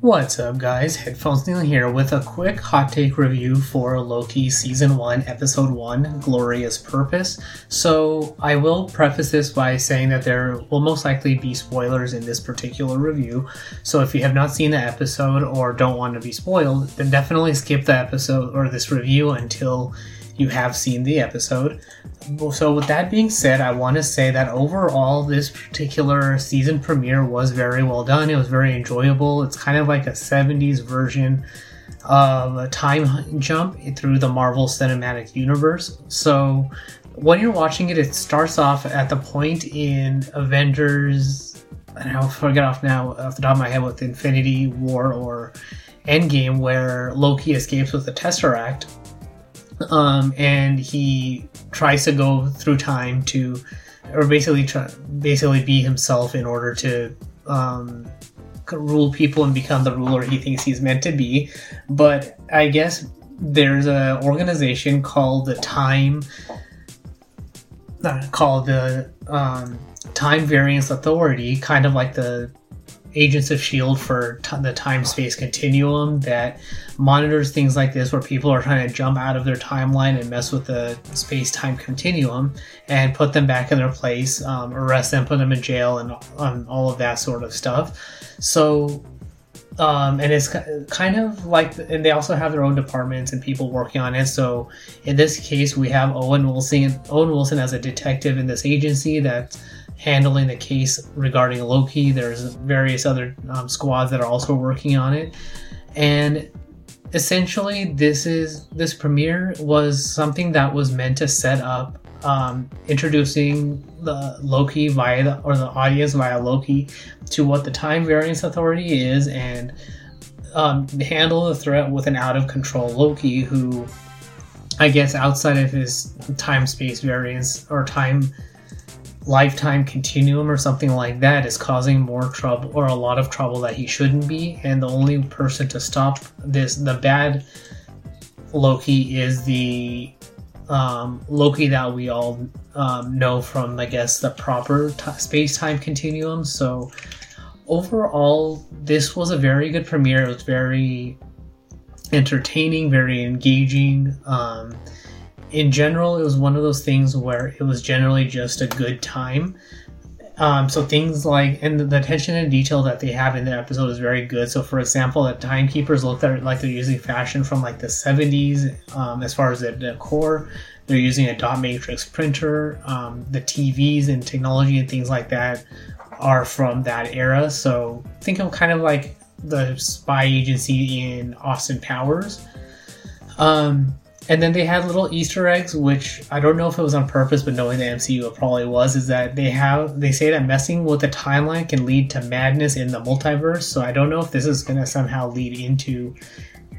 What's up, guys? Headphones Neil here with a quick hot take review for Loki Season 1, Episode 1 Glorious Purpose. So, I will preface this by saying that there will most likely be spoilers in this particular review. So, if you have not seen the episode or don't want to be spoiled, then definitely skip the episode or this review until you have seen the episode. So, with that being said, I want to say that overall, this particular season premiere was very well done. It was very enjoyable. It's kind of like a 70s version of a time jump through the Marvel Cinematic Universe. So, when you're watching it, it starts off at the point in Avengers, and I'll forget off now off the top of my head with Infinity War or Endgame, where Loki escapes with the Tesseract um, and he tries to go through time to, or basically try, basically be himself in order to um, rule people and become the ruler he thinks he's meant to be. But I guess there's an organization called the Time, uh, called the um, Time Variance Authority, kind of like the Agents of S.H.I.E.L.D. for t- the time space continuum that monitors things like this where people are trying to jump out of their timeline and mess with the space time continuum and put them back in their place, um, arrest them, put them in jail, and um, all of that sort of stuff. So, um, and it's kind of like, and they also have their own departments and people working on it. So, in this case, we have Owen Wilson, Owen Wilson as a detective in this agency that handling the case regarding Loki. There's various other um, squads that are also working on it, and essentially, this is this premiere was something that was meant to set up um, introducing the Loki via the, or the audience via Loki to what the Time Variance Authority is and um, handle the threat with an out of control Loki who, I guess, outside of his time space variance or time lifetime continuum or something like that is causing more trouble or a lot of trouble that he shouldn't be. And the only person to stop this the bad loki is the um, loki that we all um, know from i guess the proper t- space-time continuum. So overall this was a very good premiere. It was very entertaining very engaging um, in general, it was one of those things where it was generally just a good time. Um, so things like and the attention and detail that they have in the episode is very good. So for example, the timekeepers look at like they're using fashion from like the 70s um, as far as the decor. They're using a dot matrix printer. Um, the TVs and technology and things like that are from that era. So think of kind of like the spy agency in Austin Powers. Um, and then they had little Easter eggs, which I don't know if it was on purpose, but knowing the MCU, it probably was. Is that they have they say that messing with the timeline can lead to madness in the multiverse. So I don't know if this is going to somehow lead into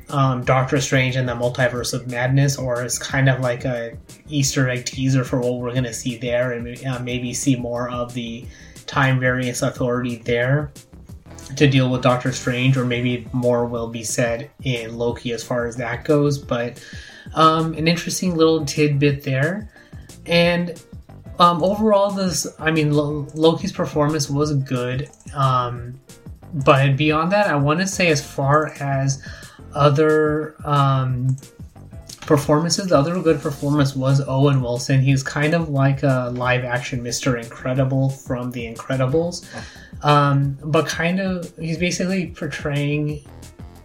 um, Doctor Strange and the multiverse of madness, or it's kind of like a Easter egg teaser for what we're going to see there, and uh, maybe see more of the time variance authority there to deal with Doctor Strange, or maybe more will be said in Loki as far as that goes, but um, an interesting little tidbit there. And um, overall, this, I mean, Loki's performance was good. Um, but beyond that, I want to say, as far as other um, performances, the other good performance was Owen Wilson. He's kind of like a live action Mr. Incredible from The Incredibles. Um, but kind of, he's basically portraying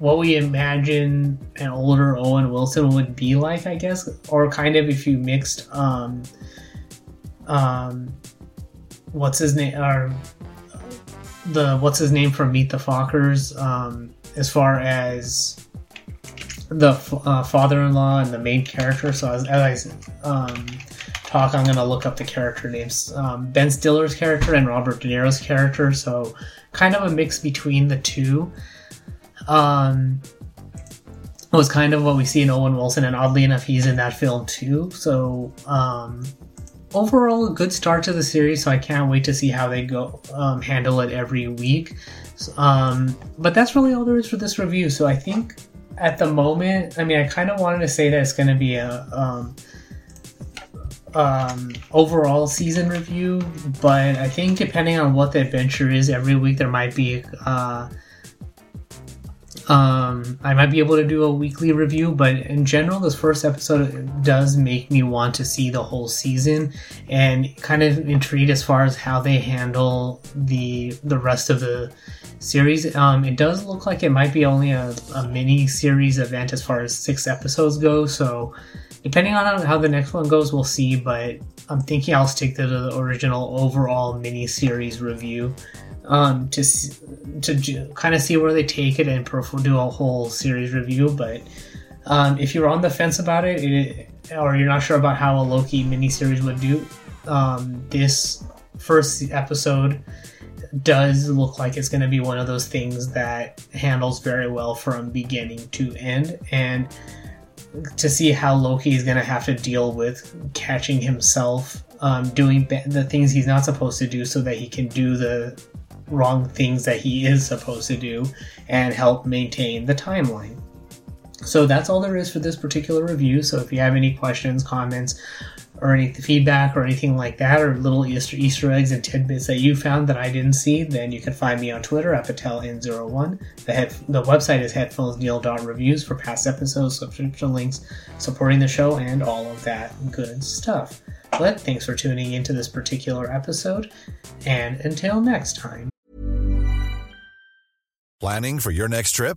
what we imagine an older Owen Wilson would be like, I guess, or kind of if you mixed, um, um, what's his name, or the what's his name from Meet the Fockers, um, as far as the uh, father-in-law and the main character. So as, as I um, talk, I'm gonna look up the character names. Um, ben Stiller's character and Robert De Niro's character. So kind of a mix between the two. Um, was kind of what we see in Owen Wilson, and oddly enough, he's in that film too. So um, overall, a good start to the series. So I can't wait to see how they go um, handle it every week. Um, but that's really all there is for this review. So I think at the moment, I mean, I kind of wanted to say that it's going to be a um, um, overall season review, but I think depending on what the adventure is, every week there might be. Uh, um, I might be able to do a weekly review, but in general, this first episode does make me want to see the whole season and kind of intrigued as far as how they handle the the rest of the series. Um, it does look like it might be only a, a mini series event as far as six episodes go. So, depending on how the next one goes, we'll see. But I'm thinking I'll stick to the original overall mini series review um, to to kind of see where they take it and do a whole series review. But um, if you're on the fence about it, it, or you're not sure about how a Loki miniseries would do, um, this first episode does look like it's going to be one of those things that handles very well from beginning to end and to see how Loki is going to have to deal with catching himself um, doing the things he's not supposed to do so that he can do the wrong things that he is supposed to do and help maintain the timeline. So that's all there is for this particular review. So if you have any questions, comments, or any feedback or anything like that, or little Easter Easter eggs and tidbits that you found that I didn't see, then you can find me on Twitter at PatelN01. The head, the website is headphonesneil.reviews for past episodes, subscription links, supporting the show, and all of that good stuff. But thanks for tuning into this particular episode, and until next time. Planning for your next trip?